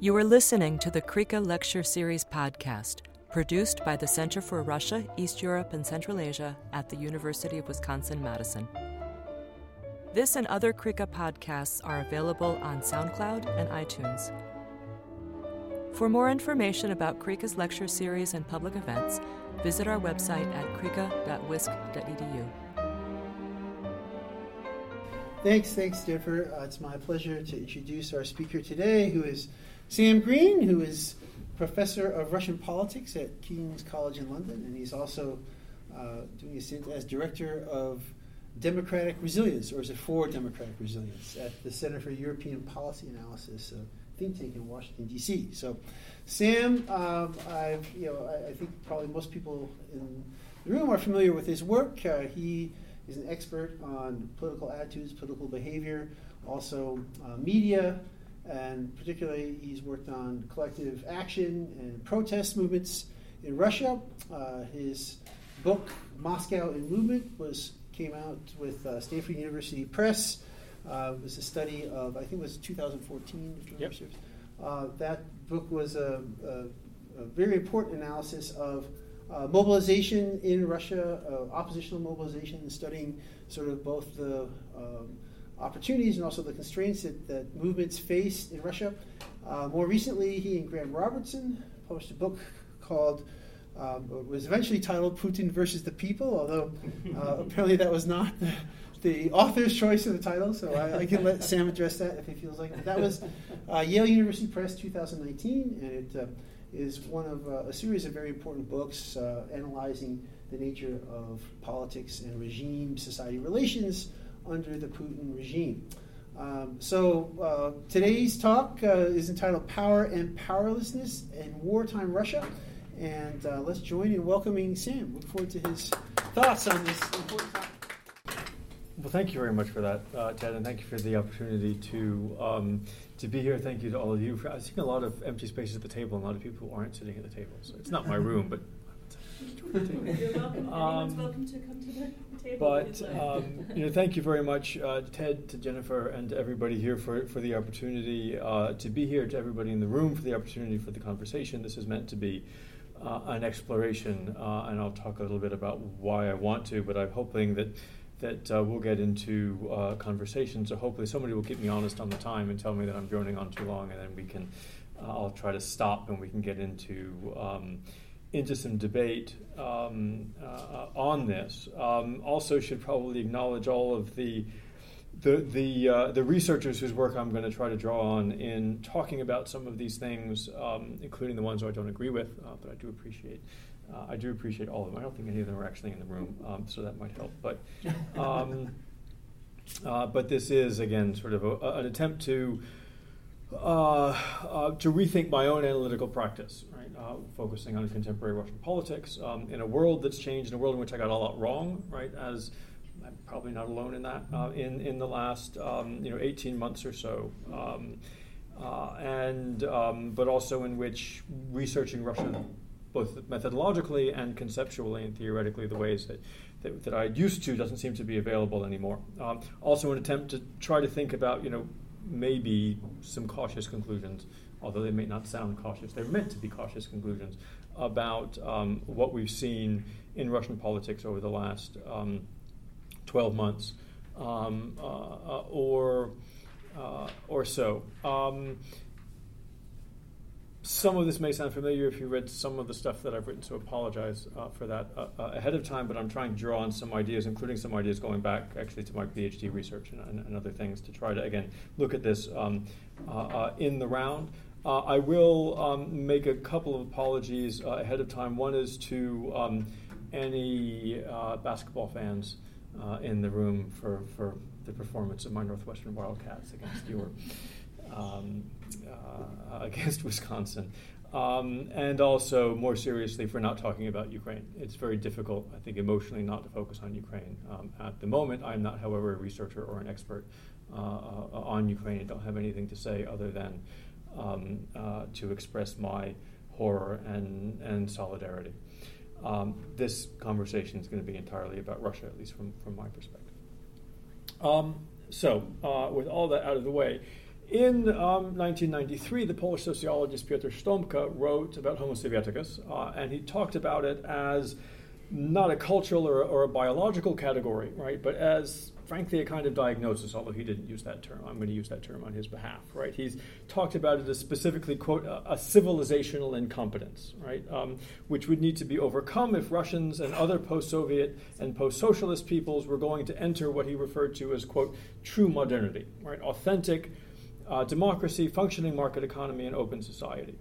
You are listening to the CREECA Lecture Series podcast, produced by the Center for Russia, East Europe, and Central Asia at the University of Wisconsin Madison. This and other CREECA podcasts are available on SoundCloud and iTunes. For more information about CREECA's lecture series and public events, visit our website at creeca.wisc.edu. Thanks, thanks, Jennifer. Uh, it's my pleasure to introduce our speaker today, who is Sam Greene, who is professor of Russian politics at King's College in London, and he's also uh, doing a stint as director of democratic resilience, or is it for democratic resilience, at the Center for European Policy Analysis, a think tank in Washington D.C. So, Sam, um, I've you know I, I, think probably most people in the room are familiar with his work. Uh, he is an expert on political attitudes, political behavior, also uh, media, and particularly he's worked on collective action and protest movements in Russia. Uh, his book Moscow in Movement was came out with uh, Stanford University Press. Uh, it was a study of I think it was 2014. Yep. Uh, that book was a, a, a very important analysis of uh, mobilization in Russia, uh, oppositional mobilization, studying sort of both the um, opportunities and also the constraints that, that movements face in Russia. Uh, more recently, he and Graeme Robertson published a book called, um, was eventually titled Putin versus the People, although uh, apparently that was not the, the, author's choice of the title, so I, I, can let Sam address that if he feels like it. That was uh, Yale University Press 2019, and it uh, is one of uh, a series of very important books uh, analyzing the nature of politics and regime society relations under the Putin regime. Um, so uh, today's talk uh, is entitled Power and Powerlessness in Wartime Russia. And uh, let's join in welcoming Sam. Look forward to his thoughts on this important topic. Well, thank you very much for that, uh, Ted, and thank you for the opportunity to um, to be here. Thank you to all of you. For, I see a lot of empty spaces at the table, and a lot of people who aren't sitting at the table. So it's not my room, but You're welcome. Um, welcome to come to the table. But um, you know, thank you very much, uh, Ted, to Jennifer, and to everybody here for, for the opportunity uh, to be here. To everybody in the room for the opportunity for the conversation. This is meant to be uh, an exploration, uh, and I'll talk a little bit about why I want to. But I'm hoping that that uh, we'll get into uh, conversations. So hopefully somebody will keep me honest on the time and tell me that I'm droning on too long, and then we can. Uh, I'll try to stop and we can get into um, into some debate um, uh, on this. Um, also, should probably acknowledge all of the the the, uh, the researchers whose work I'm going to try to draw on in talking about some of these things, um, including the ones I don't agree with, uh, but I do appreciate. Uh, I do appreciate all of them. I don't think any of them are actually in the room, um, so that might help. But um, uh, but this is again sort of a, an attempt to uh, uh, to rethink my own analytical practice? Uh, focusing on contemporary Russian politics um, in a world that's changed, in a world in which I got a lot wrong, right? As I'm probably not alone in that. Uh, in in the last um, you know 18 months or so. Um, uh, and um, but also in which researching Russia both methodologically and conceptually and theoretically the ways that, that, that I used to doesn't seem to be available anymore. Um, also, an attempt to try to think about, you know, maybe some cautious conclusions, although they may not sound cautious. They're meant to be cautious conclusions about um, what we've seen in Russian politics over the last um, 12 months um, uh, or, uh, or so. Um, some of this may sound familiar if you read some of the stuff that I've written, so apologize uh, for that uh, uh, ahead of time, but I'm trying to draw on some ideas, including some ideas going back actually to my PhD research and, and, and other things to try to, again, look at this um, uh, in the round. Uh, I will um, make a couple of apologies ahead of time. One is to um, any basketball fans in the room for, for the performance of my Northwestern Wildcats against your um, uh, against Wisconsin. Um, and also, more seriously, for not talking about Ukraine. It's very difficult, I think, emotionally not to focus on Ukraine. Um, at the moment, I'm not, however, a researcher or an expert uh, uh, on Ukraine. I don't have anything to say other than um, uh, to express my horror and, and solidarity. Um, this conversation is going to be entirely about Russia, at least from, from my perspective. Um, so, uh, with all that out of the way, In um, 1993, the Polish sociologist Piotr Sztompka wrote about Homo sovieticus, uh, and he talked about it as not a cultural or, or, a biological category, right, but as frankly a kind of diagnosis, although he didn't use that term. I'm going to use that term on his behalf, right? He's talked about it as specifically, quote, a, civilizational incompetence, right, um, which would need to be overcome if Russians and other post Soviet and post socialist peoples were going to enter what he referred to as, quote, true modernity, right, authentic uh, democracy, functioning market economy, and open society.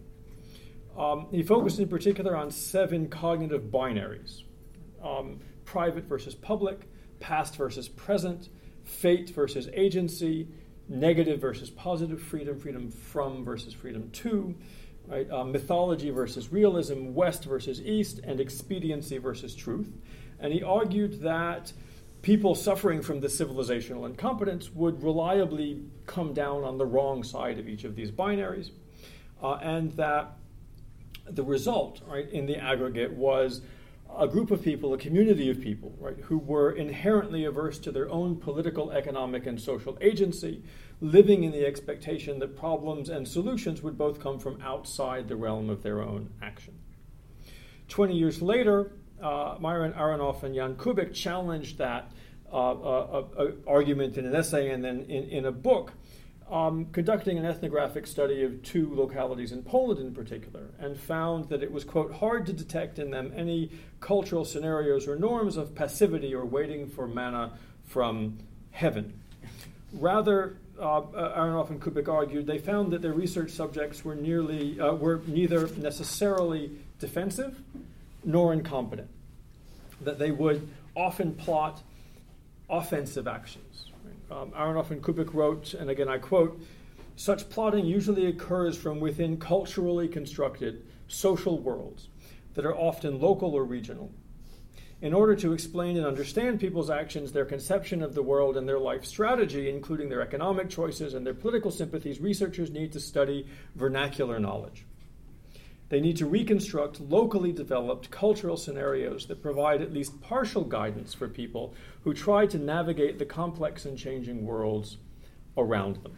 Um, he focused in particular on seven cognitive binaries um, private versus public, past versus present, fate versus agency, negative versus positive freedom, freedom from versus freedom to, right? Uh, mythology versus realism, west versus east, and expediency versus truth. And he argued that people suffering from this civilizational incompetence would reliably come down on the wrong side of each of these binaries, uh, and that the result, right, in the aggregate was a group of people, a community of people, right, who were inherently averse to their own political, economic, and social agency, living in the expectation that problems and solutions would both come from outside the realm of their own action. Twenty years later, uh, Myron Aronoff and Jan Kubik challenged that uh, uh, uh, argument in an essay and then in, in a book, um, conducting an ethnographic study of two localities in Poland in particular, and found that it was, quote, hard to detect in them any cultural scenarios or norms of passivity or waiting for manna from heaven. Rather, uh, Aronoff and Kubik argued they found that their research subjects were nearly uh, were neither necessarily defensive nor incompetent. That they would often plot offensive actions. Um, Aronoff and Kubik wrote, and again I quote, such plotting usually occurs from within culturally constructed social worlds that are often local or regional. In order to explain and understand people's actions, their conception of the world, and their life strategy, including their economic choices and their political sympathies, researchers need to study vernacular knowledge. They need to reconstruct locally developed cultural scenarios that provide at least partial guidance for people who try to navigate the complex and changing worlds around them.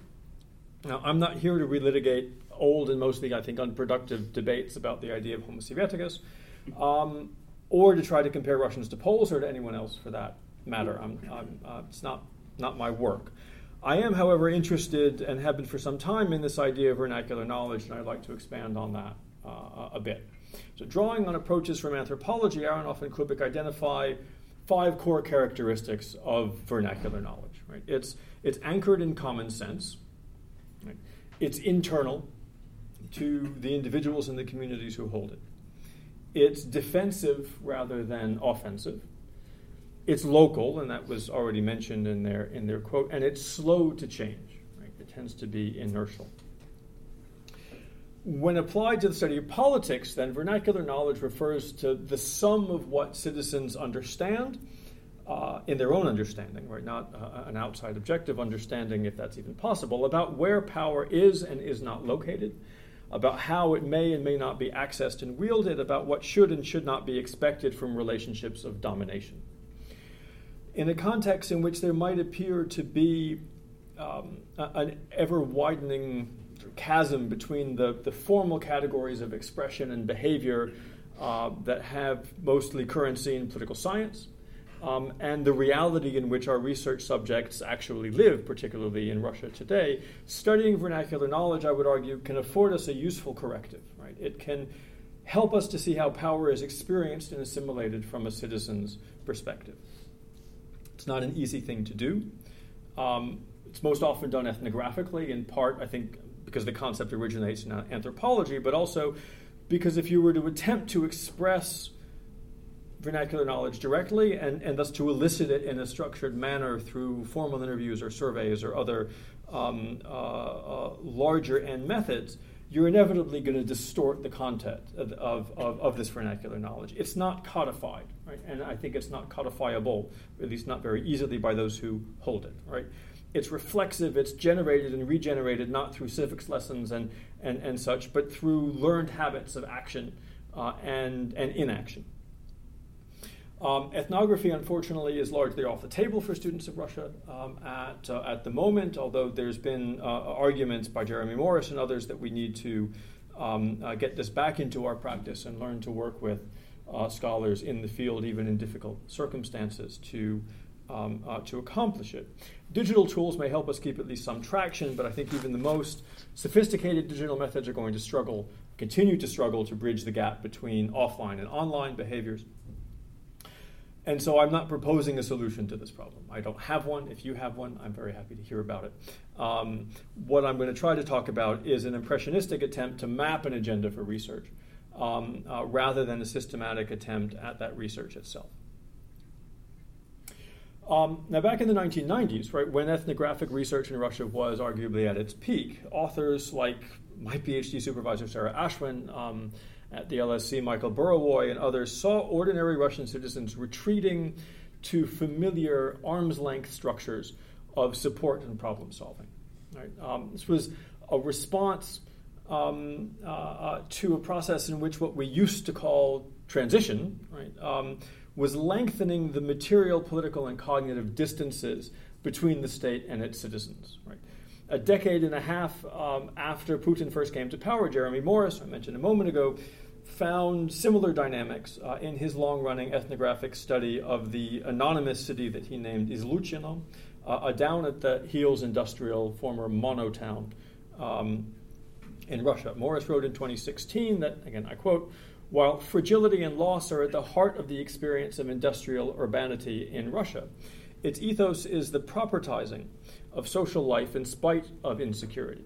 Now, I'm not here to relitigate old and mostly, I think, unproductive debates about the idea of Homo sovieticus, um, or to try to compare Russians to Poles or to anyone else for that matter. I'm, I'm, uh, it's not, not my work. I am, however, interested and have been for some time in this idea of vernacular knowledge, and I'd like to expand on that uh, a bit. So, drawing on approaches from anthropology, Aronoff and Kubik identify five core characteristics of vernacular knowledge. Right? It's, it's anchored in common sense, right? it's internal to the individuals and the communities who hold it, it's defensive rather than offensive. It's local, and that was already mentioned in their, in their quote, and it's slow to change. Right? It tends to be inertial. When applied to the study of politics, then, vernacular knowledge refers to the sum of what citizens understand uh, in their own understanding, right? Not uh, an outside objective understanding, if that's even possible, about where power is and is not located, about how it may and may not be accessed and wielded, about what should and should not be expected from relationships of domination. In a context in which there might appear to be um, an ever widening chasm between the, the formal categories of expression and behavior uh, that have mostly currency in political science um, and the reality in which our research subjects actually live, particularly in Russia today, studying vernacular knowledge, I would argue, can afford us a useful corrective. Right? It can help us to see how power is experienced and assimilated from a citizen's perspective. It's not an easy thing to do. Um, it's most often done ethnographically, in part, I think, because the concept originates in anthropology, but also because if you were to attempt to express vernacular knowledge directly and, and thus to elicit it in a structured manner through formal interviews or surveys or other um, uh, uh, larger end methods, you're inevitably going to distort the content of, of, of, this vernacular knowledge. It's not codified, right? And I think it's not codifiable, at least not very easily by those who hold it, right? It's reflexive, it's generated and regenerated not through civics lessons and, and, and such, but through learned habits of action uh, and, and inaction. Um, ethnography, unfortunately, is largely off the table for students of Russia um, at, uh, at the moment, although there's been uh, arguments by Jeremy Morris and others that we need to um, uh, get this back into our practice and learn to work with uh, scholars in the field, even in difficult circumstances, to, um, uh, to accomplish it. Digital tools may help us keep at least some traction, but I think even the most sophisticated digital methods are going to struggle, continue to struggle to bridge the gap between offline and online behaviors. And so I'm not proposing a solution to this problem. I don't have one. If you have one, I'm very happy to hear about it. Um, what I'm going to try to talk about is an impressionistic attempt to map an agenda for research um, uh, rather than a systematic attempt at that research itself. Um, now, back in the 1990s, right, when ethnographic research in Russia was arguably at its peak, authors like my PhD supervisor, Sarah Ashwin, um, at the LSE, Michael Burawoy, and others saw ordinary Russian citizens retreating to familiar arm's length structures of support and problem solving. Right? Um, this was a response um, uh, uh, to a process in which what we used to call transition right, um, was lengthening the material, political, and cognitive distances between the state and its citizens. Right? A decade and a half um, after Putin first came to power, Jeremy Morris, I mentioned a moment ago, found similar dynamics uh, in his long running ethnographic study of the anonymous city that he named Izluchino, uh, down at the Heels industrial former monotown um, in Russia. Morris wrote in 2016 that, again, I quote, while fragility and loss are at the heart of the experience of industrial urbanity in Russia, its ethos is the propertizing of social life in spite of insecurity.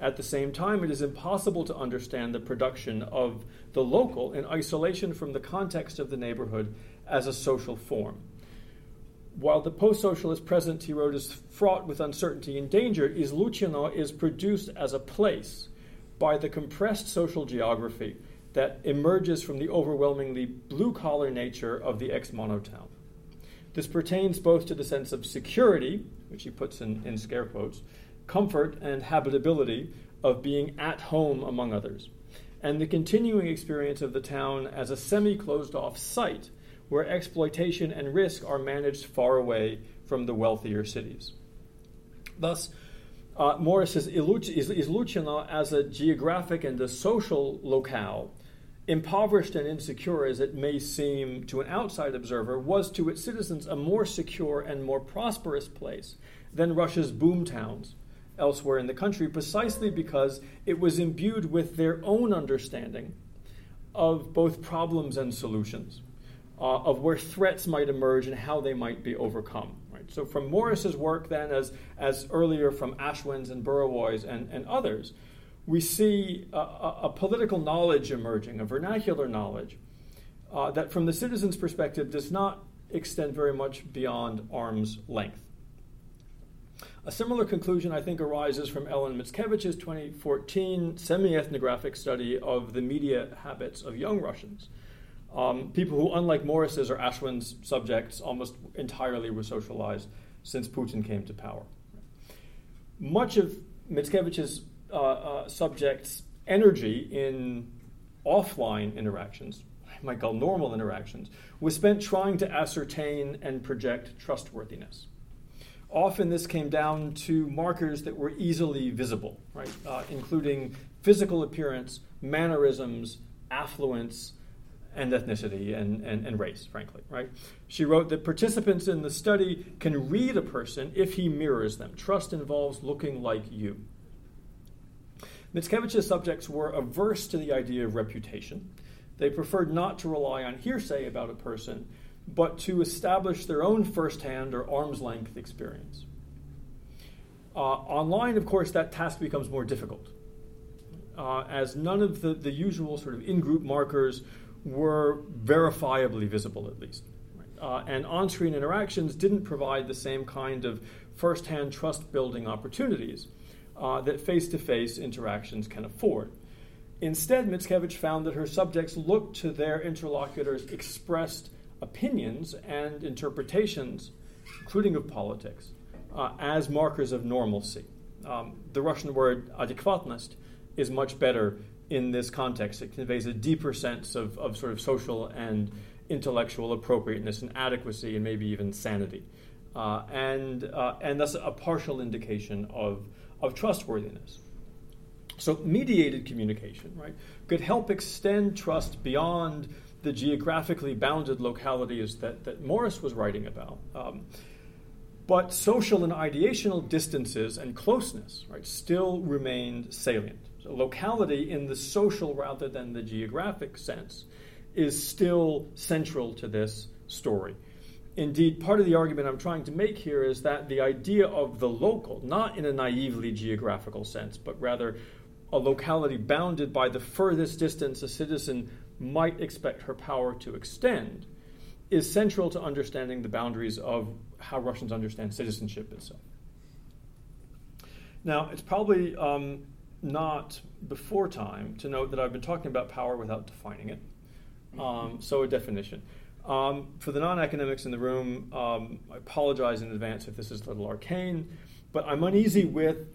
At the same time, it is impossible to understand the production of the local in isolation from the context of the neighborhood as a social form. While the post socialist present, he wrote, is fraught with uncertainty and danger, Izluchino is produced as a place by the compressed social geography that emerges from the overwhelmingly blue collar nature of the ex monotown. This pertains both to the sense of security, which he puts in, in scare quotes, comfort and habitability of being at home among others, and the continuing experience of the town as a semi closed off site where exploitation and risk are managed far away from the wealthier cities. Thus, uh, Morris is, Izluchino as a geographic and a social locale, impoverished and insecure as it may seem to an outside observer, was to its citizens a more secure and more prosperous place than Russia's boom towns elsewhere in the country precisely because it was imbued with their own understanding of both problems and solutions, uh, of where threats might emerge and how they might be overcome. Right? So, from Morris's work, then, as, as earlier from Ashwin's and Burawoy's and, and others, we see a, a, a, political knowledge emerging, a vernacular knowledge, uh, that from the citizen's perspective does not extend very much beyond arm's length. A similar conclusion, I think, arises from Ellen Mickiewicz's 2014 semi ethnographic study of the media habits of young Russians. Um, people who, unlike Morris's or Ashwin's subjects, almost entirely were socialized since Putin came to power. Much of Mickiewicz's uh, uh, subjects' energy in offline interactions, I might call normal interactions, was spent trying to ascertain and project trustworthiness. Often this came down to markers that were easily visible, right, uh, including physical appearance, mannerisms, affluence, and ethnicity and, and, and race, frankly, right? She wrote that participants in the study can read a person if he mirrors them. Trust involves looking like you. Mickiewicz's subjects were averse to the idea of reputation. They preferred not to rely on hearsay about a person, but to establish their own firsthand or arm's length experience. Uh, online, of course, that task becomes more difficult, uh, as none of the, the usual sort of in group markers were verifiably visible, at least. Uh, and on screen interactions didn't provide the same kind of first hand trust building opportunities uh, that face to face interactions can afford. Instead, Mickiewicz found that her subjects looked to their interlocutors' expressed opinions and interpretations, including of politics, uh, as markers of normalcy. Um, the Russian word adekvatnost is much better in this context. It conveys a deeper sense of, of sort of social and intellectual appropriateness and adequacy and maybe even sanity. Uh, and, uh, and thus a partial indication of, of trustworthiness. So, mediated communication, right, could help extend trust beyond the geographically bounded localities that, that Morris was writing about. Um, but social and ideational distances and closeness, right, still remained salient. So, locality in the social rather than the geographic sense is still central to this story. Indeed, part of the argument I'm trying to make here is that the idea of the local, not in a naively geographical sense, but rather a locality bounded by the furthest distance a citizen might expect her power to extend, is central to understanding the boundaries of how Russians understand citizenship itself. Now, it's probably um, not before time to note that I've been talking about power without defining it. Um, so, a definition. Um, for the non academics in the room, um, I apologize in advance if this is a little arcane, but I'm uneasy with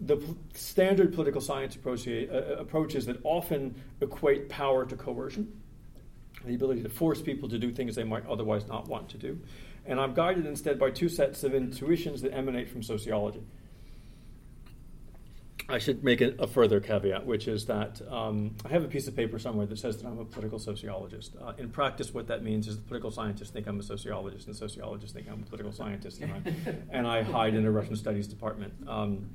the p- standard political science uh, uh, approaches that often equate power to coercion, the ability to force people to do things they might otherwise not want to do. And I'm guided instead by two sets of intuitions that emanate from sociology. I should make a, further caveat, which is that um, I have a piece of paper somewhere that says that I'm a political sociologist. Uh, in practice, what that means is that political scientists think I'm a sociologist, and sociologists think I'm a political scientist, and I, and I hide in a Russian studies department um,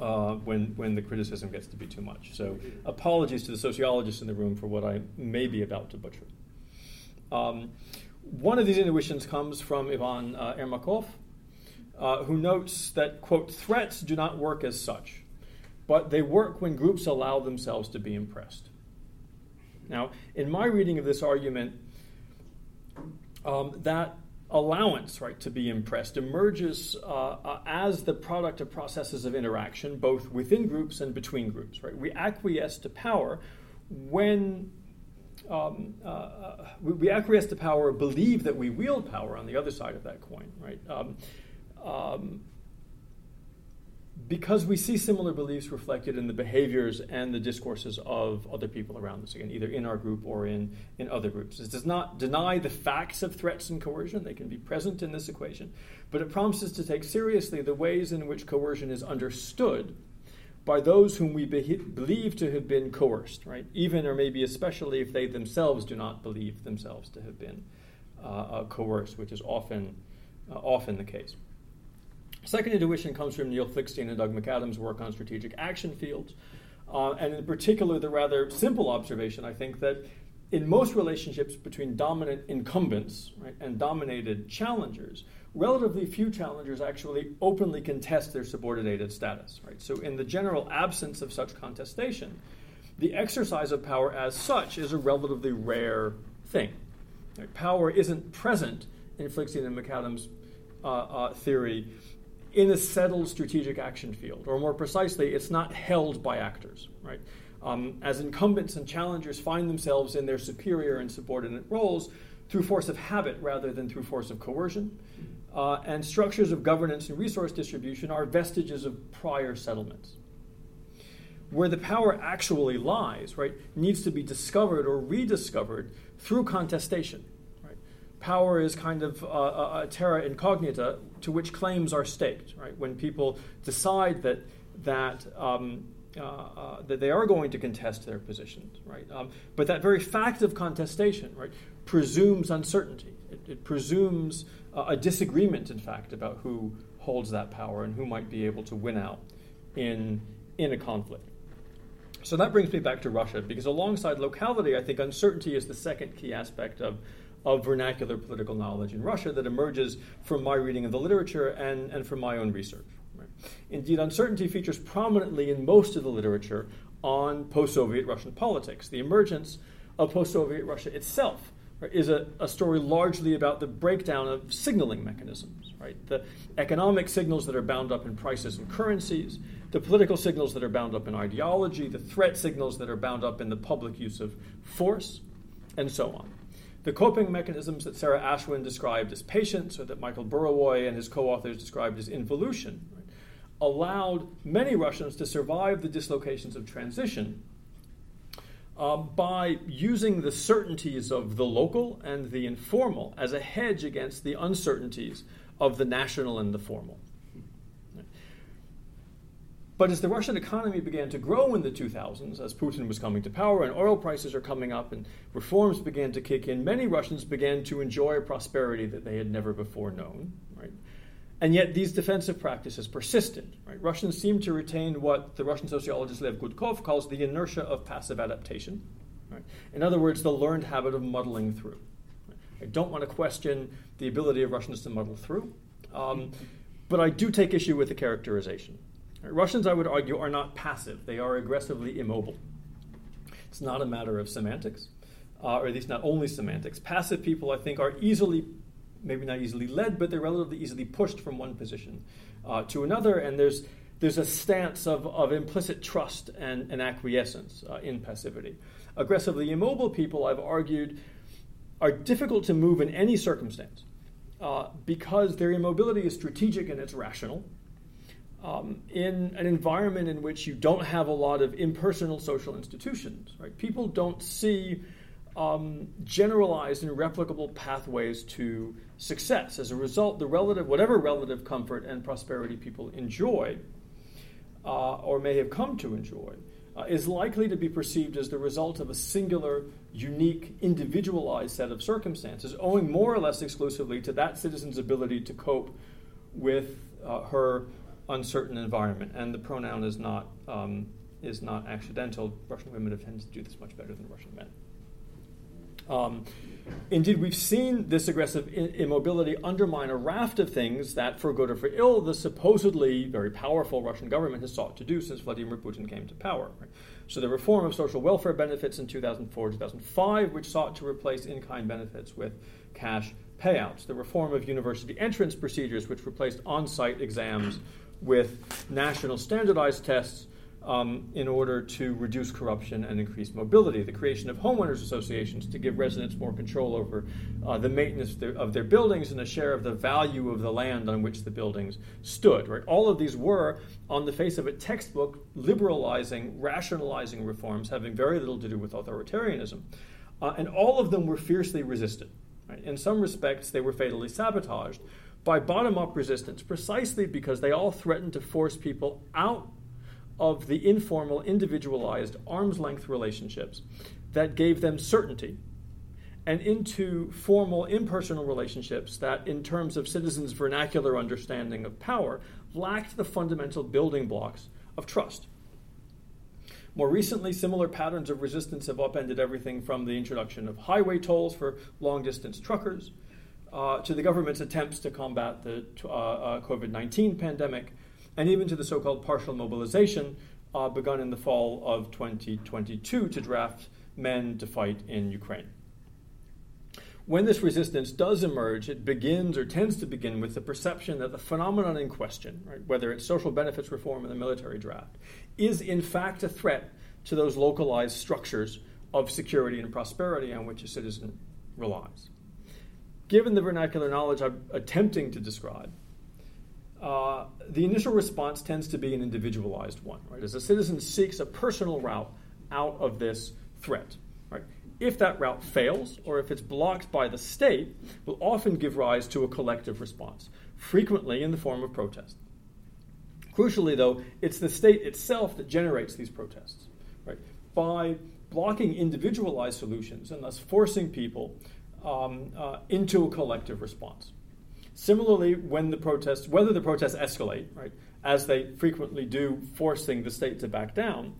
uh, when, when the criticism gets to be too much. So, apologies to the sociologists in the room for what I may be about to butcher. Um, one of these intuitions comes from Ivan uh, Ermakoff, uh, who notes that, quote, threats do not work as such but they work when groups allow themselves to be impressed. Now, in my reading of this argument, um, that allowance, right, to be impressed emerges uh, uh, as the product of processes of interaction, both within groups and between groups, right? We acquiesce to power when um, uh, uh we, we, acquiesce to power, believe that we wield power on the other side of that coin, right? Um, um, because we see similar beliefs reflected in the behaviors and the discourses of other people around us, again, either in our group or in, in other groups. This does not deny the facts of threats and coercion, they can be present in this equation, but it promises to take seriously the ways in which coercion is understood by those whom we be- believe to have been coerced, right? Even or maybe especially if they themselves do not believe themselves to have been uh, uh, coerced, which is often, uh, often the case. Second intuition comes from Neil Fligstein and Doug McAdams' work on strategic action fields. Uh, and in particular, the rather simple observation, I think, that in most relationships between dominant incumbents right, and dominated challengers, relatively few challengers actually openly contest their subordinated status. Right? So, in the general absence of such contestation, the exercise of power as such is a relatively rare thing. Right? Power isn't present in Fligstein and McAdams' uh, uh, theory in a settled strategic action field, or more precisely, it's not held by actors, right? Um, as incumbents and challengers find themselves in their superior and subordinate roles through force of habit rather than through force of coercion. Uh, and structures of governance and resource distribution are vestiges of prior settlements. Where the power actually lies, right, needs to be discovered or rediscovered through contestation Right? power is kind of a, a, terra incognita to which claims are staked. Right when people decide that that um, uh, uh, that they are going to contest their positions, right? Um, but that very fact of contestation, right, presumes uncertainty. It, it presumes uh, a disagreement, in fact, about who holds that power and who might be able to win out in in a conflict. So that brings me back to Russia, because alongside locality, I think uncertainty is the second key aspect of of vernacular political knowledge in Russia that emerges from my reading of the literature and, and from my own research. Right? Indeed, uncertainty features prominently in most of the literature on post Soviet Russian politics. The emergence of post Soviet Russia itself right, is a, a, story largely about the breakdown of signaling mechanisms, right? The economic signals that are bound up in prices and currencies, the political signals that are bound up in ideology, the threat signals that are bound up in the public use of force, and so on. The coping mechanisms that Sarah Ashwin described as patience, or that Michael Burawoy and his co authors described as involution, right, allowed many Russians to survive the dislocations of transition um, by using the certainties of the local and the informal as a hedge against the uncertainties of the national and the formal. But as the Russian economy began to grow in the 2000s, as Putin was coming to power and oil prices are coming up and reforms began to kick in, many Russians began to enjoy a prosperity that they had never before known. Right? And yet these defensive practices persisted. Right? Russians seem to retain what the Russian sociologist Lev Gudkov calls the inertia of passive adaptation. Right? In other words, the learned habit of muddling through. I don't want to question the ability of Russians to muddle through, um, but I do take issue with the characterization. Russians, I would argue, are not passive, they are aggressively immobile. It's not a matter of semantics, uh, or at least not only semantics. Passive people, I think, are easily, maybe not easily led, but they're relatively easily pushed from one position uh, to another, and there's there's a stance of, of implicit trust and, and acquiescence uh, in passivity. Aggressively immobile people, I've argued, are difficult to move in any circumstance uh, because their immobility is strategic and it's rational um, in an environment in which you don't have a lot of impersonal social institutions, right? People don't see um, generalized and replicable pathways to success. As a result, the relative, whatever relative comfort and prosperity people enjoy uh, or may have come to enjoy, uh, is likely to be perceived as the result of a singular, unique, individualized set of circumstances, owing more or less exclusively to that citizen's ability to cope with uh, her uncertain environment, and the pronoun is not um, is not accidental. Russian women have tended to do this much better than Russian men. Um, indeed, we've seen this aggressive immobility undermine a raft of things that, for good or for ill, the supposedly very powerful Russian government has sought to do since Vladimir Putin came to power. Right? So, the reform of social welfare benefits in 2004 2005, which sought to replace in kind benefits with cash payouts, the reform of university entrance procedures, which replaced on site exams with national standardized tests um, in order to reduce corruption and increase mobility. The creation of homeowners associations to give residents more control over uh, the maintenance of their, of their, buildings and a share of the value of the land on which the buildings stood. Right? All of these were, on the face of it, textbook liberalizing, rationalizing reforms having very little to do with authoritarianism. Uh, and all of them were fiercely resisted. Right? In some respects, they were fatally sabotaged by bottom up resistance precisely because they all threatened to force people out of the informal, individualized, arm's length relationships that gave them certainty and into formal, impersonal relationships that, in terms of citizens' vernacular understanding of power, lacked the fundamental building blocks of trust. More recently, similar patterns of resistance have upended everything from the introduction of highway tolls for long distance truckers uh, to the government's attempts to combat the uh, uh COVID 19 pandemic, and even to the so called partial mobilization uh, begun in the fall of 2022 to draft men to fight in Ukraine. When this resistance does emerge, it begins or tends to begin with the perception that the phenomenon in question, right, whether it's social benefits reform or the military draft, is in fact a threat to those localized structures of security and prosperity on which a citizen relies given the vernacular knowledge I'm attempting to describe, uh, the initial response tends to be an individualized one, right? As a citizen seeks a personal route out of this threat, right? If that route fails, or if it's blocked by the state, will often give rise to a collective response, frequently in the form of protest. Crucially, though, it's the state itself that generates these protests, right? By blocking individualized solutions and thus forcing people um, uh, into a collective response. Similarly, when the protests, whether the protests escalate, right, as they frequently do, forcing the state to back down,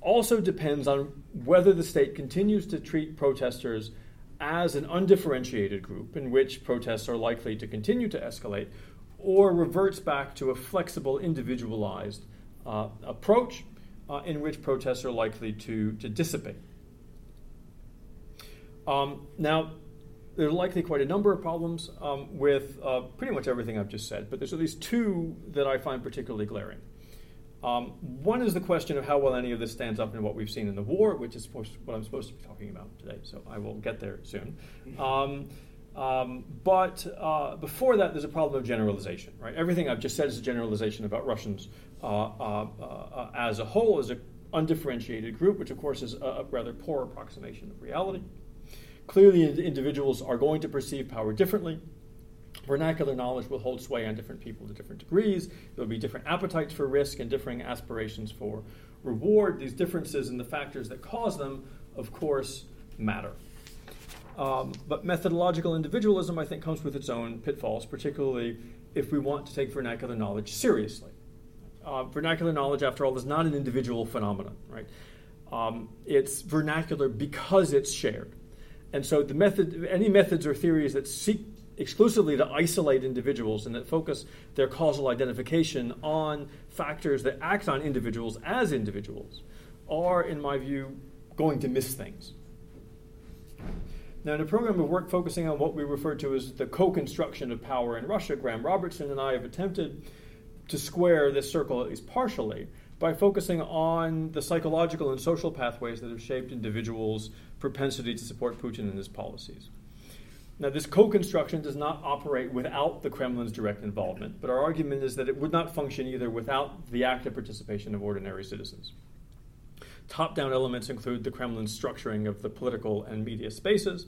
also depends on whether the state continues to treat protesters as an undifferentiated group in which protests are likely to continue to escalate, or reverts back to a flexible, individualized uh, approach uh, in which protests are likely to, to dissipate. Um, now, there are likely quite a number of problems um, with uh, pretty much everything I've just said, but there's at least two that I find particularly glaring. Um, one is the question of how well any of this stands up in what we've seen in the war, which is what I'm supposed to be talking about today, so I will get there soon. Um, um, but uh, before that, there's a problem of generalization, right? Everything I've just said is a generalization about Russians uh, uh, uh as a whole, as an undifferentiated group, which of course is a, a rather poor approximation of reality. Clearly, individuals are going to perceive power differently. Vernacular knowledge will hold sway on different people to different degrees. There will be different appetites for risk and differing aspirations for reward. These differences and the factors that cause them, of course, matter. Um, but methodological individualism, I think, comes with its own pitfalls, particularly if we want to take vernacular knowledge seriously. Uh, vernacular knowledge, after all, is not an individual phenomenon, right? Um, it's vernacular because it's shared. And so the method, any methods or theories that seek exclusively to isolate individuals and that focus their causal identification on factors that act on individuals as individuals are, in my view, going to miss things. Now, in a program of work focusing on what we refer to as the co construction of power in Russia, Graeme Robertson and I have attempted to square this circle, at least partially, by focusing on the psychological and social pathways that have shaped individuals' propensity to support Putin and his policies. Now, this co construction does not operate without the Kremlin's direct involvement, but our argument is that it would not function either without the active participation of ordinary citizens. Top down elements include the Kremlin's structuring of the political and media spaces,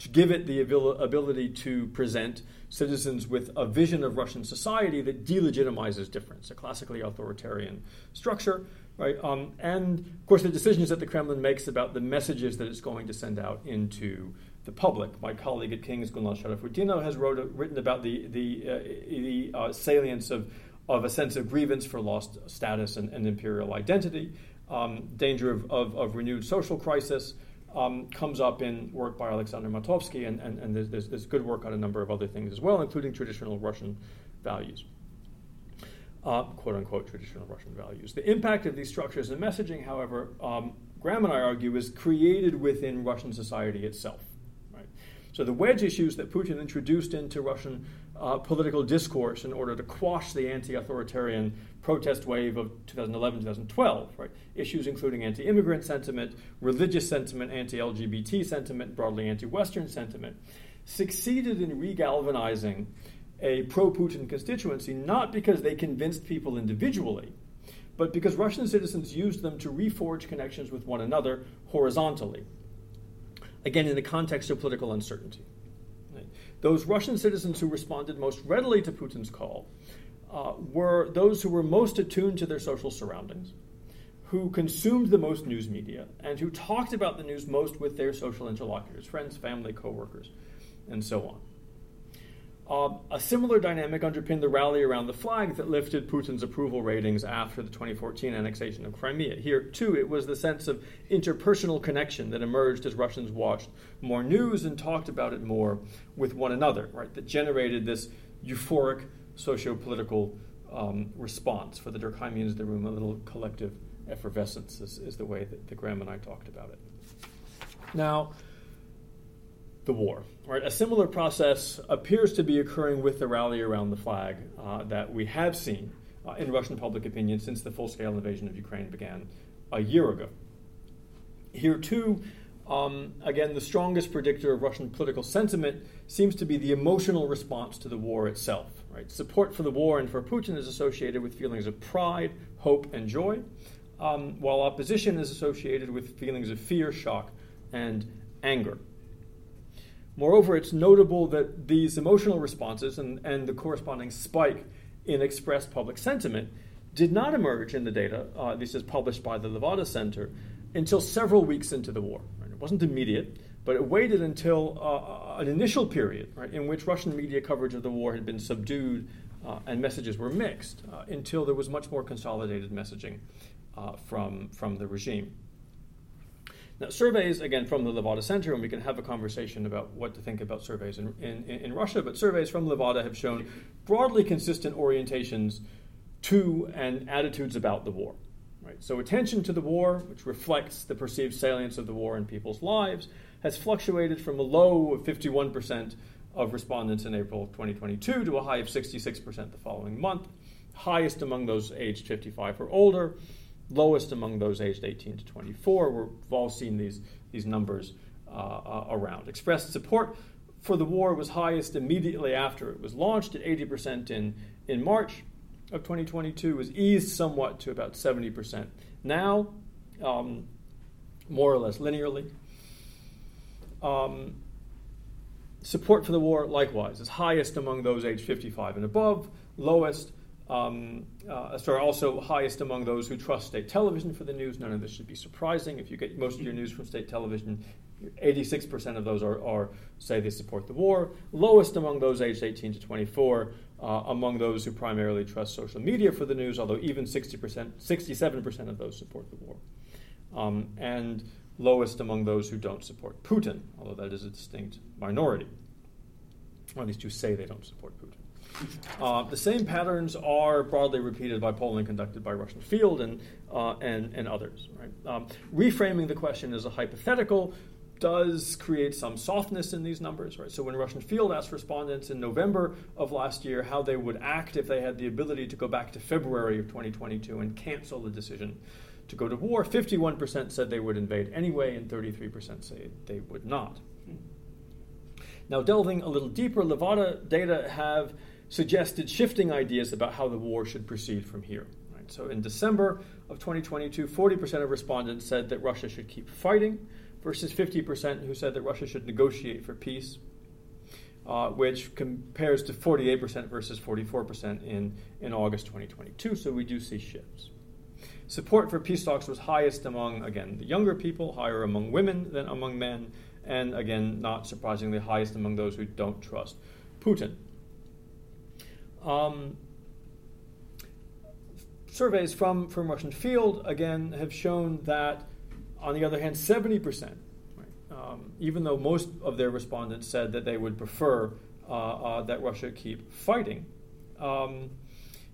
to give it the ability to present citizens with a vision of Russian society that delegitimizes difference, a classically authoritarian structure, right? Um, and of course, the decisions that the Kremlin makes about the messages that it's going to send out into the public. My colleague at King's, Gulnaz Sharafutdinov, has wrote, written about the, the, uh, the uh, salience of, of a sense of grievance for lost status and, and imperial identity, um, danger of, of, of renewed social crisis um, comes up in work by Alexander Matovski, and, and, and there's, there's, good work on a number of other things as well, including traditional Russian values. Uh, quote unquote traditional Russian values. The impact of these structures and messaging, however, um, Graeme and I argue, is created within Russian society itself. Right? So the wedge issues that Putin introduced into Russian uh, political discourse in order to quash the anti authoritarian protest wave of 2011 2012, right? Issues including anti immigrant sentiment, religious sentiment, anti LGBT sentiment, broadly anti Western sentiment, succeeded in regalvanizing a pro Putin constituency not because they convinced people individually, but because Russian citizens used them to reforge connections with one another horizontally. Again, in the context of political uncertainty. Those Russian citizens who responded most readily to Putin's call uh, were those who were most attuned to their social surroundings, who consumed the most news media, and who talked about the news most with their social interlocutors, friends, family, coworkers, and so on. Uh, a similar dynamic underpinned the rally around the flag that lifted Putin's approval ratings after the 2014 annexation of Crimea. Here, too, it was the sense of interpersonal connection that emerged as Russians watched more news and talked about it more with one another, right, that generated this euphoric socio political um, response. For the Durkheimians, the room, a little collective effervescence is, is the way that, that Graeme and I talked about it. Now, the war. Right? A similar process appears to be occurring with the rally around the flag uh, that we have seen uh, in Russian public opinion since the full scale invasion of Ukraine began a year ago. Here, too, um, again, the strongest predictor of Russian political sentiment seems to be the emotional response to the war itself. Right? Support for the war and for Putin is associated with feelings of pride, hope, and joy, um, while opposition is associated with feelings of fear, shock, and anger. Moreover, it's notable that these emotional responses and, and the corresponding spike in expressed public sentiment did not emerge in the data, uh, this is published by the Levada Center, until several weeks into the war. Right? It wasn't immediate, but it waited until uh, an initial period right, in which Russian media coverage of the war had been subdued uh, and messages were mixed uh, until there was much more consolidated messaging uh, from, from the regime. Now, surveys, again, from the Levada Center, and we can have a conversation about what to think about surveys in, in, in Russia, but surveys from Levada have shown broadly consistent orientations to and attitudes about the war. Right? So, attention to the war, which reflects the perceived salience of the war in people's lives, has fluctuated from a low of 51% of respondents in April 2022 to a high of 66% the following month, highest among those aged 55 or older lowest among those aged 18 to 24. We've all seen these, these numbers uh, uh, around. Expressed support for the war was highest immediately after it was launched at 80% in, in March of 2022, was eased somewhat to about 70% now, um, more or less linearly. Um, support for the war, likewise, is highest among those aged 55 and above, lowest, um, uh, also highest among those who trust state television for the news. None of this should be surprising. If you get most of your news from state television, 86% of those are, are, say they support the war. Lowest among those aged 18 to 24, uh, among those who primarily trust social media for the news, although even 60%, 67% of those support the war. Um, and lowest among those who don't support Putin, although that is a distinct minority. Or at least you say they don't support Putin. Uh, the same patterns are broadly repeated by polling conducted by Russian Field and, uh, and, and others. Right? Um, reframing the question as a hypothetical does create some softness in these numbers. Right? So when Russian Field asked respondents in November of last year how they would act if they had the ability to go back to February of 2022 and cancel the decision to go to war, 51% said they would invade anyway, and 33% say they would not. Now, delving a little deeper, Levada data have suggested shifting ideas about how the war should proceed from here. Right? So, in December of 2022, 40% of respondents said that Russia should keep fighting, versus 50% who said that Russia should negotiate for peace, uh, which compares to 48% versus 44% in, in August 2022. So, we do see shifts. Support for peace talks was highest among, again, the younger people, higher among women than among men, and again, not surprisingly, highest among those who don't trust Putin. Um, surveys from, from Russian Field, again, have shown that, on the other hand, 70%, right, um, even though most of their respondents said that they would prefer uh, uh, that Russia keep fighting, um,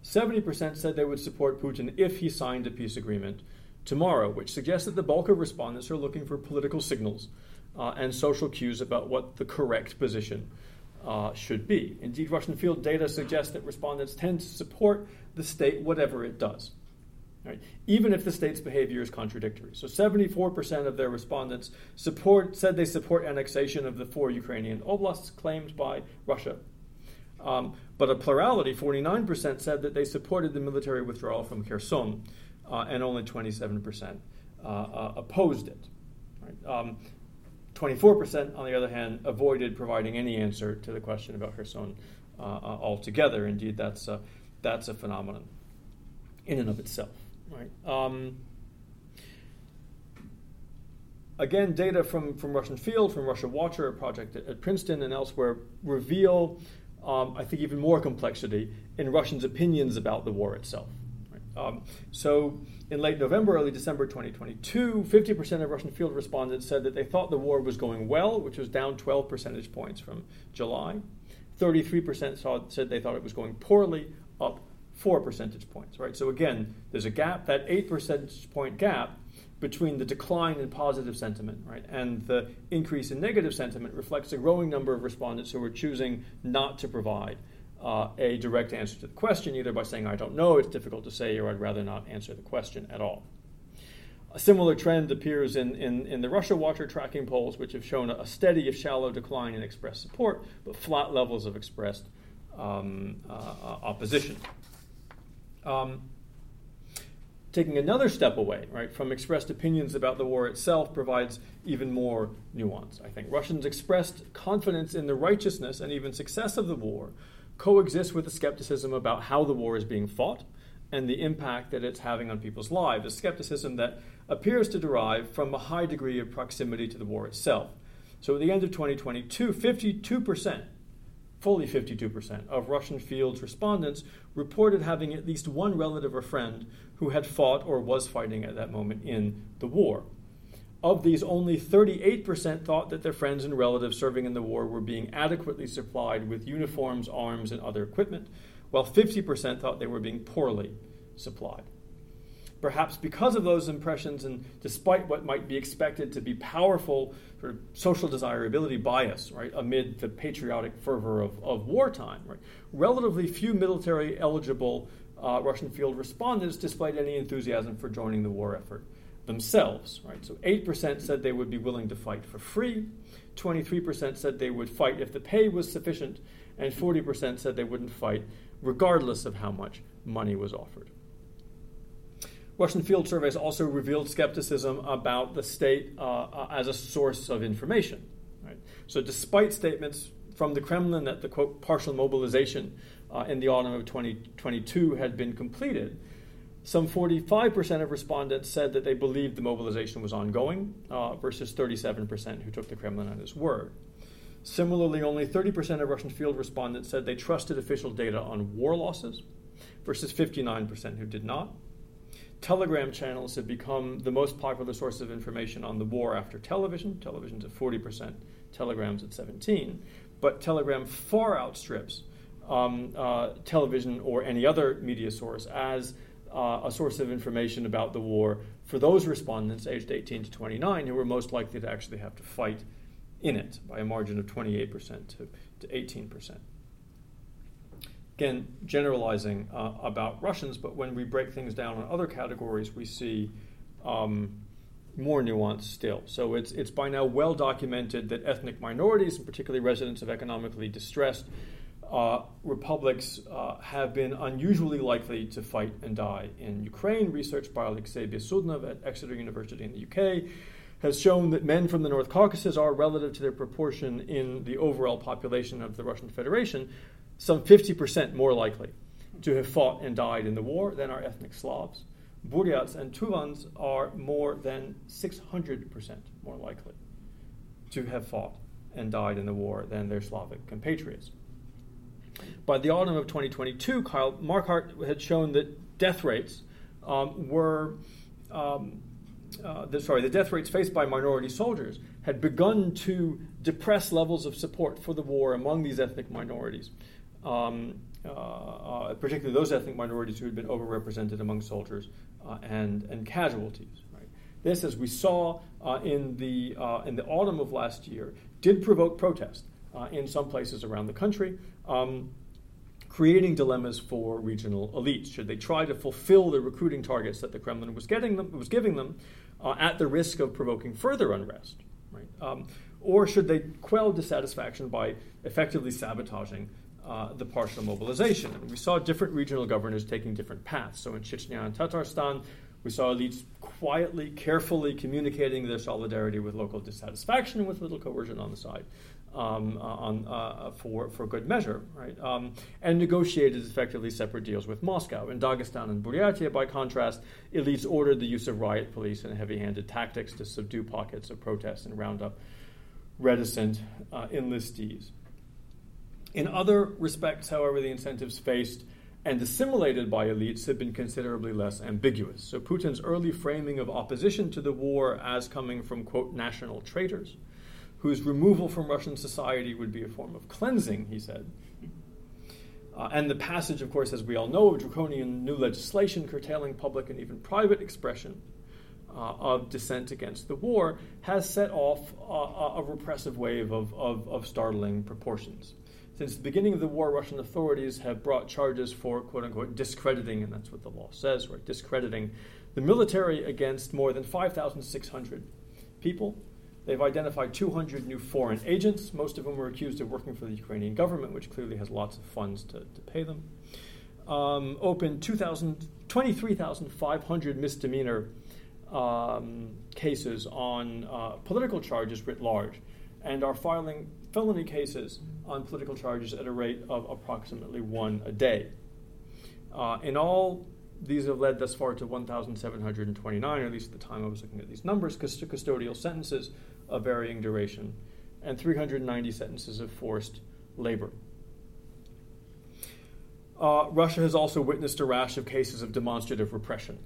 70% said they would support Putin if he signed a peace agreement tomorrow, which suggests that the bulk of respondents are looking for political signals uh, and social cues about what the correct position uh, should be. Indeed, Russian field data suggests that respondents tend to support the state whatever it does, right? even if the state's behavior is contradictory. So 74% of their respondents support, said they support annexation of the four Ukrainian oblasts claimed by Russia um, but a plurality, 49%, said that they supported the military withdrawal from Kherson, uh, and only 27% uh, uh, opposed it. Right? Um, 24%, on the other hand, avoided providing any answer to the question about Kherson uh, uh, altogether. Indeed, that's a, that's a phenomenon in and of itself. Right? Um, again, data from, from Russian Field, from Russia Watcher, a project at, at Princeton and elsewhere, reveal um, I think, even more complexity in Russians' opinions about the war itself. Um, so, in late November, early December 2022, 50% of Russian field respondents said that they thought the war was going well, which was down 12 percentage points from July. 33% saw, said they thought it was going poorly, up 4 percentage points. Right. So again, there's a gap. That 8 percentage point gap between the decline in positive sentiment right, and the increase in negative sentiment reflects a growing number of respondents who are choosing not to provide uh, a direct answer to the question, either by saying, I don't know, it's difficult to say, or I'd rather not answer the question at all. A similar trend appears in, in, in the Russia Watcher tracking polls, which have shown a steady, if shallow, decline in expressed support, but flat levels of expressed um, uh, opposition. Um, taking another step away, right, from expressed opinions about the war itself provides even more nuance. I think Russians expressed confidence in the righteousness and even success of the war coexist with the skepticism about how the war is being fought and the impact that it's having on people's lives, a skepticism that appears to derive from a high degree of proximity to the war itself. So at the end of 2022, 52% fully 52% of Russian Field's respondents reported having at least one relative or friend who had fought or was fighting at that moment in the war. Of these, only 38% thought that their friends and relatives serving in the war were being adequately supplied with uniforms, arms, and other equipment, while 50% thought they were being poorly supplied. Perhaps because of those impressions, and despite what might be expected to be powerful sort of social desirability bias, right, amid the patriotic fervor of, of wartime, right, relatively few military eligible uh, Russian field respondents displayed any enthusiasm for joining the war effort themselves. Right? So 8% said they would be willing to fight for free, 23% said they would fight if the pay was sufficient, and 40% said they wouldn't fight regardless of how much money was offered. Russian field surveys also revealed skepticism about the state uh, uh, as a source of information. Right? So, despite statements from the Kremlin that the quote partial mobilization uh, in the autumn of 2022 had been completed, some 45% of respondents said that they believed the mobilization was ongoing, uh, versus 37% who took the Kremlin at his word. Similarly, only 30% of Russian field respondents said they trusted official data on war losses, versus 59% who did not. Telegram channels have become the most popular source of information on the war after television. Television's at 40%, Telegram's at 17. But Telegram far outstrips um, uh, television or any other media source as uh, a source of information about the war for those respondents aged 18 to 29 who were most likely to actually have to fight in it by a margin of 28% to, to 18%. Again, generalizing uh, about Russians, but when we break things down on other categories, we see um, more nuance still. So it's, it's by now well documented that ethnic minorities, and particularly residents of economically distressed uh, republics uh, have been unusually likely to fight and die in Ukraine. Research by Alexey Bessudnov at Exeter University in the UK has shown that men from the North Caucasus are, relative to their proportion in the overall population of the Russian Federation, some 50% more likely to have fought and died in the war than are ethnic Slavs. Buryats and Tuvans are more than 600% more likely to have fought and died in the war than their Slavic compatriots. By the autumn of 2022, Kyle Marquardt had shown that death rates um, were, um, uh, the, sorry, the death rates faced by minority soldiers had begun to depress levels of support for the war among these ethnic minorities, um, uh, uh, particularly those ethnic minorities who had been overrepresented among soldiers uh, and, and casualties. Right? This, as we saw uh, in, the, uh, in the autumn of last year, did provoke protest in some places around the country um, creating dilemmas for regional elites. Should they try to fulfill the recruiting targets that the Kremlin was getting them, was giving them, uh, at the risk of provoking further unrest, right? Um, or should they quell dissatisfaction by effectively sabotaging uh, the partial mobilization? And we saw different regional governors taking different paths. So in Chechnya and Tatarstan, we saw elites quietly, carefully communicating their solidarity with local dissatisfaction with little coercion on the side um, uh, on, uh, for, for good measure, right? Um, and negotiated effectively separate deals with Moscow. In Dagestan and Buryatia, by contrast, elites ordered the use of riot police and heavy handed tactics to subdue pockets of protest and round up reticent uh, enlistees. In other respects, however, the incentives faced and assimilated by elites have been considerably less ambiguous. So Putin's early framing of opposition to the war as coming from, quote, national traitors whose removal from Russian society would be a form of cleansing, he said. Uh, and the passage, of course, as we all know, of draconian new legislation curtailing public and even private expression uh, of dissent against the war has set off uh, a repressive wave of, of, of, startling proportions. Since the beginning of the war, Russian authorities have brought charges for quote unquote discrediting, and that's what the law says, right? Discrediting the military against more than 5,600 people They've identified 200 new foreign agents, most of whom are accused of working for the Ukrainian government, which clearly has lots of funds to, to pay them. Um, opened 23,500 misdemeanor um, cases on uh, political charges writ large, and are filing felony cases on political charges at a rate of approximately one a day. Uh, in all, these have led thus far to 1,729, or at least at the time I was looking at these numbers, custodial sentences of varying duration, and 390 sentences of forced labor. Uh, Russia has also witnessed a rash of cases of demonstrative repression.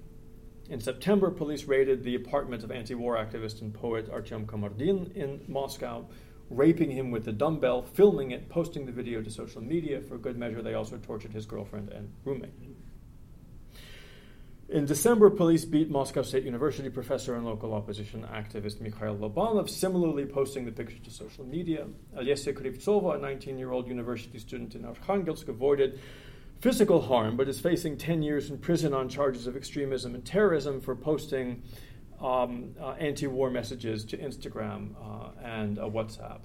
In September, police raided the apartment of anti war activist and poet Artyom Kamardin in Moscow, raping him with a dumbbell, filming it, posting the video to social media. For good measure, they also tortured his girlfriend and roommate. In December, police beat Moscow State University professor and local opposition activist Mikhail Lobanov, similarly posting the picture to social media. Olesya Krivtsova, a 19 year old university student in Arkhangelsk, avoided physical harm but is facing 10 years in prison on charges of extremism and terrorism for posting um, uh, anti war messages to Instagram uh, and a WhatsApp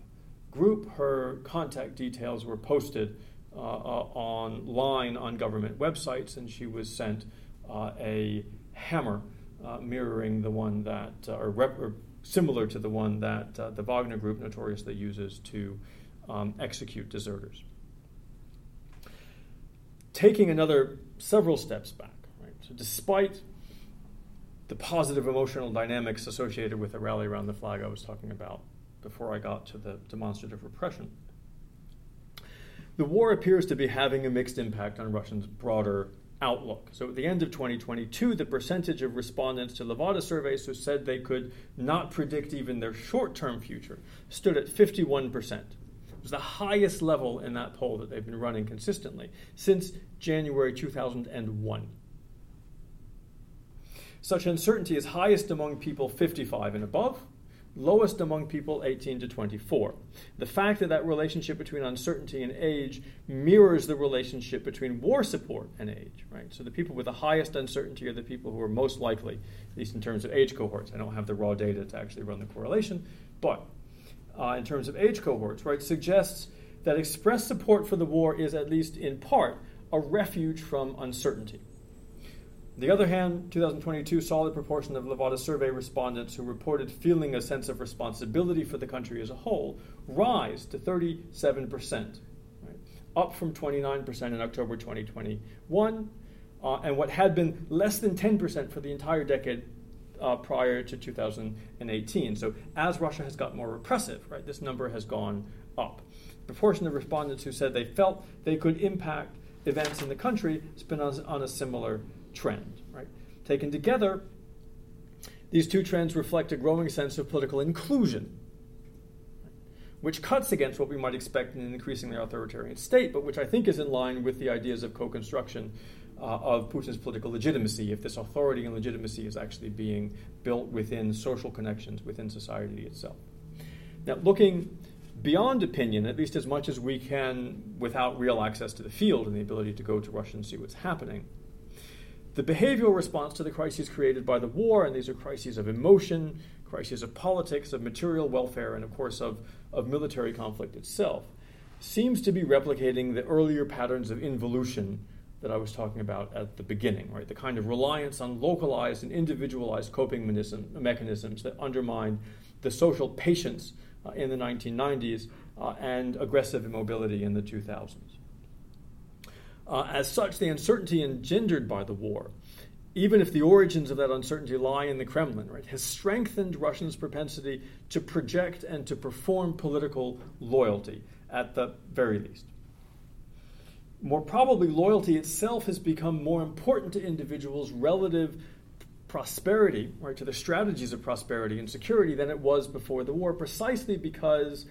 group. Her contact details were posted uh, uh online on government websites, and she was sent a hammer, uh, mirroring the one that, uh, or, rep- or, similar to the one that uh, the Wagner Group notoriously uses to um, execute deserters. Taking another several steps back, right? So, despite the positive emotional dynamics associated with the rally around the flag I was talking about before I got to the demonstrative repression. The war appears to be having a mixed impact on Russia's broader outlook. So at the end of 2022, the percentage of respondents to Levada surveys who said they could not predict even their short term future stood at 51%. It was the highest level in that poll that they've been running consistently since January 2001. Such uncertainty is highest among people 55 and above, lowest among people 18 to 24. The fact that that relationship between uncertainty and age mirrors the relationship between war support and age, right? So the people with the highest uncertainty are the people who are most likely, at least in terms of age cohorts. I don't have the raw data to actually run the correlation, but uh, in terms of age cohorts, right, suggests that expressed support for the war is at least in part a refuge from uncertainty. On the other hand, 2022 saw the proportion of Levada survey respondents who reported feeling a sense of responsibility for the country as a whole rise to 37%, right? up from 29% in October 2021, uh, and what had been less than 10% for the entire decade uh, prior to 2018. So as Russia has got more repressive, right, this number has gone up. The proportion of respondents who said they felt they could impact events in the country has been on, on a similar trend. Right? Taken together, these two trends reflect a growing sense of political inclusion, which cuts against what we might expect in an increasingly authoritarian state, but which I think is in line with the ideas of co construction uh, of Putin's political legitimacy, if this authority and legitimacy is actually being built within social connections within society itself. Now, looking beyond opinion, at least as much as we can without real access to the field and the ability to go to Russia and see what's happening, the behavioral response to the crises created by the war, and these are crises of emotion, crises of politics, of material welfare, and of course of, of military conflict itself, seems to be replicating the earlier patterns of involution that I was talking about at the beginning, right? The kind of reliance on localized and individualized coping mechanisms that undermined the social patience uh, in the 1990s uh, and aggressive immobility in the 2000s. Uh, as such, the uncertainty engendered by the war, even if the origins of that uncertainty lie in the Kremlin, right, has strengthened Russians' propensity to project and to perform political loyalty, at the very least. More probably, loyalty itself has become more important to individuals' relative prosperity, right, to the strategies of prosperity and security than it was before the war, precisely because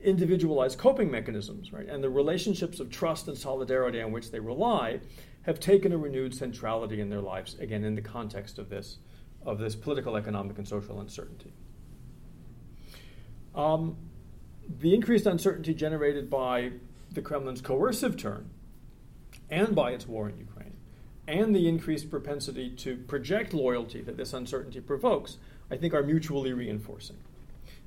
individualized coping mechanisms, right, and the relationships of trust and solidarity on which they rely have taken a renewed centrality in their lives, again, in the context of this, of this political, economic, and social uncertainty. Um, the increased uncertainty generated by the Kremlin's coercive turn and by its war in Ukraine, and the increased propensity to project loyalty that this uncertainty provokes, I think are mutually reinforcing.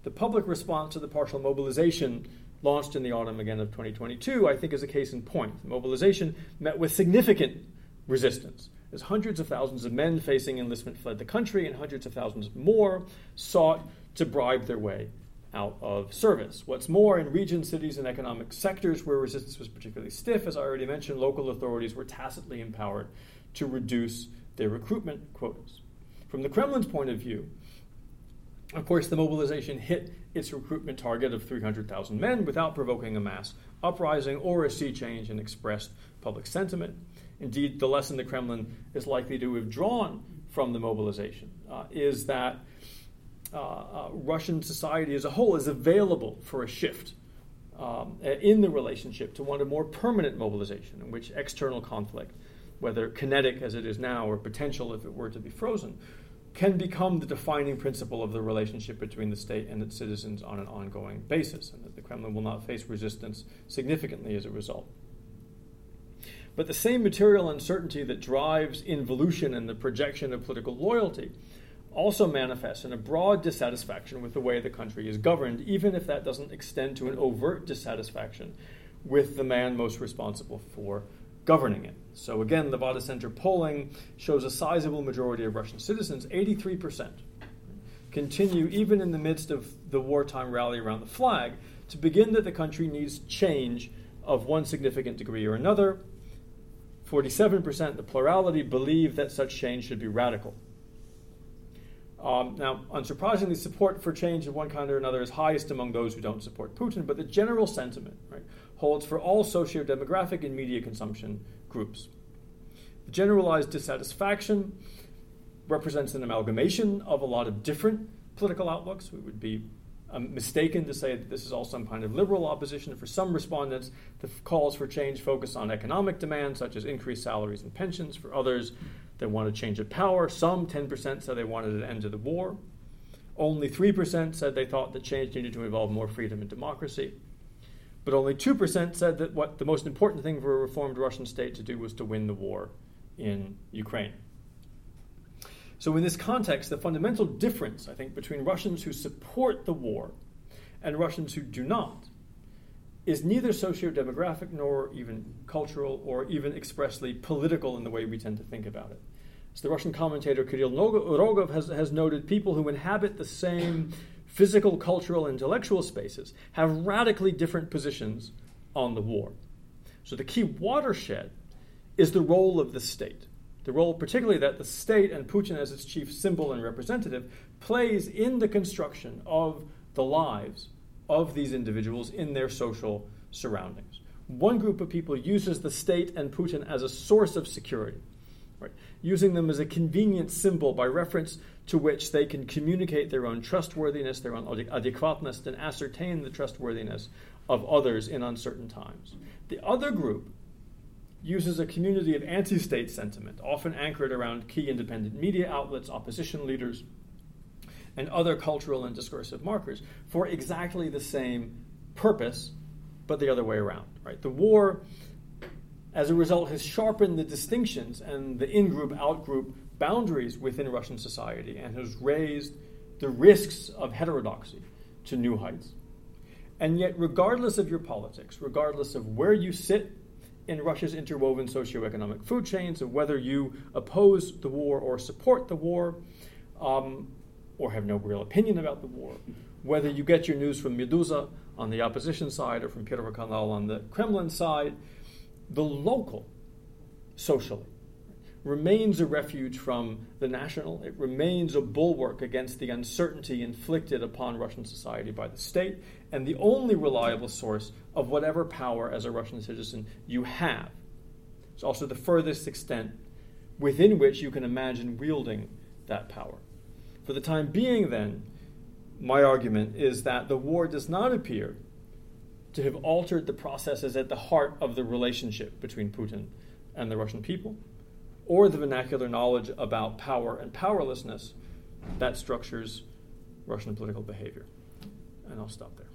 The public response to the partial mobilization launched in the autumn again of 2022, I think, is a case in point. The mobilization met with significant resistance as hundreds of thousands of men facing enlistment fled the country and hundreds of thousands more sought to bribe their way out of service. What's more, in regions, cities, and economic sectors where resistance was particularly stiff, as I already mentioned, local authorities were tacitly empowered to reduce their recruitment quotas. From the Kremlin's point of view, of course, the mobilization hit its recruitment target of 300,000 men without provoking a mass uprising or a sea change in expressed public sentiment. Indeed, the lesson the Kremlin is likely to have drawn from the mobilization uh, is that uh, uh, Russian society as a whole is available for a shift um, in the relationship to one of more permanent mobilization, in which external conflict, whether kinetic as it is now or potential if it were to be frozen, can become the defining principle of the relationship between the state and its citizens on an ongoing basis, and that the Kremlin will not face resistance significantly as a result. But the same material uncertainty that drives involution and the projection of political loyalty also manifests in a broad dissatisfaction with the way the country is governed, even if that doesn't extend to an overt dissatisfaction with the man most responsible for governing it. So again, Levada Center polling shows a sizable majority of Russian citizens, 83%, continue even in the midst of the wartime rally around the flag to begin that the country needs change of one significant degree or another. 47%, the plurality, believe that such change should be radical. Um, now, unsurprisingly, support for change of one kind or another is highest among those who don't support Putin, but the general sentiment right, holds for all socio-demographic and media consumption groups. The generalized dissatisfaction represents an amalgamation of a lot of different political outlooks. It would be um, mistaken to say that this is all some kind of liberal opposition. For some respondents, the calls for change focus on economic demands, such as increased salaries and pensions. For others, they want a change of power. Some, 10%, said they wanted an end to the war. Only 3% said they thought that change needed to involve more freedom and democracy. But only 2% said that what the most important thing for a reformed Russian state to do was to win the war in Ukraine. So, in this context, the fundamental difference, I think, between Russians who support the war and Russians who do not is neither socio-demographic nor even cultural or even expressly political in the way we tend to think about it. As the Russian commentator Kirill Rogov has, has noted people who inhabit the same physical, cultural, intellectual spaces have radically different positions on the war. So the key watershed is the role of the state. The role, particularly, that the state and Putin as its chief symbol and representative plays in the construction of the lives of these individuals in their social surroundings. One group of people uses the state and Putin as a source of security, right? using them as a convenient symbol by reference to which they can communicate their own trustworthiness, their own adequateness, and ascertain the trustworthiness of others in uncertain times. The other group uses a community of anti state sentiment, often anchored around key independent media outlets, opposition leaders, and other cultural and discursive markers for exactly the same purpose, but the other way around. Right? The war, as a result, has sharpened the distinctions and the in group, out group boundaries within Russian society and has raised the risks of heterodoxy to new heights. And yet, regardless of your politics, regardless of where you sit in Russia's interwoven socioeconomic food chains, of whether you oppose the war or support the war, um, or have no real opinion about the war, whether you get your news from Meduza on the opposition side or from Pervyi Kanal on the Kremlin side, the local, socially, remains a refuge from the national. It remains a bulwark against the uncertainty inflicted upon Russian society by the state, and the only reliable source of whatever power as a Russian citizen you have. It's also the furthest extent within which you can imagine wielding that power. For the time being, then, my argument is that the war does not appear to have altered the processes at the heart of the relationship between Putin and the Russian people, or the vernacular knowledge about power and powerlessness that structures Russian political behavior. And I'll stop there.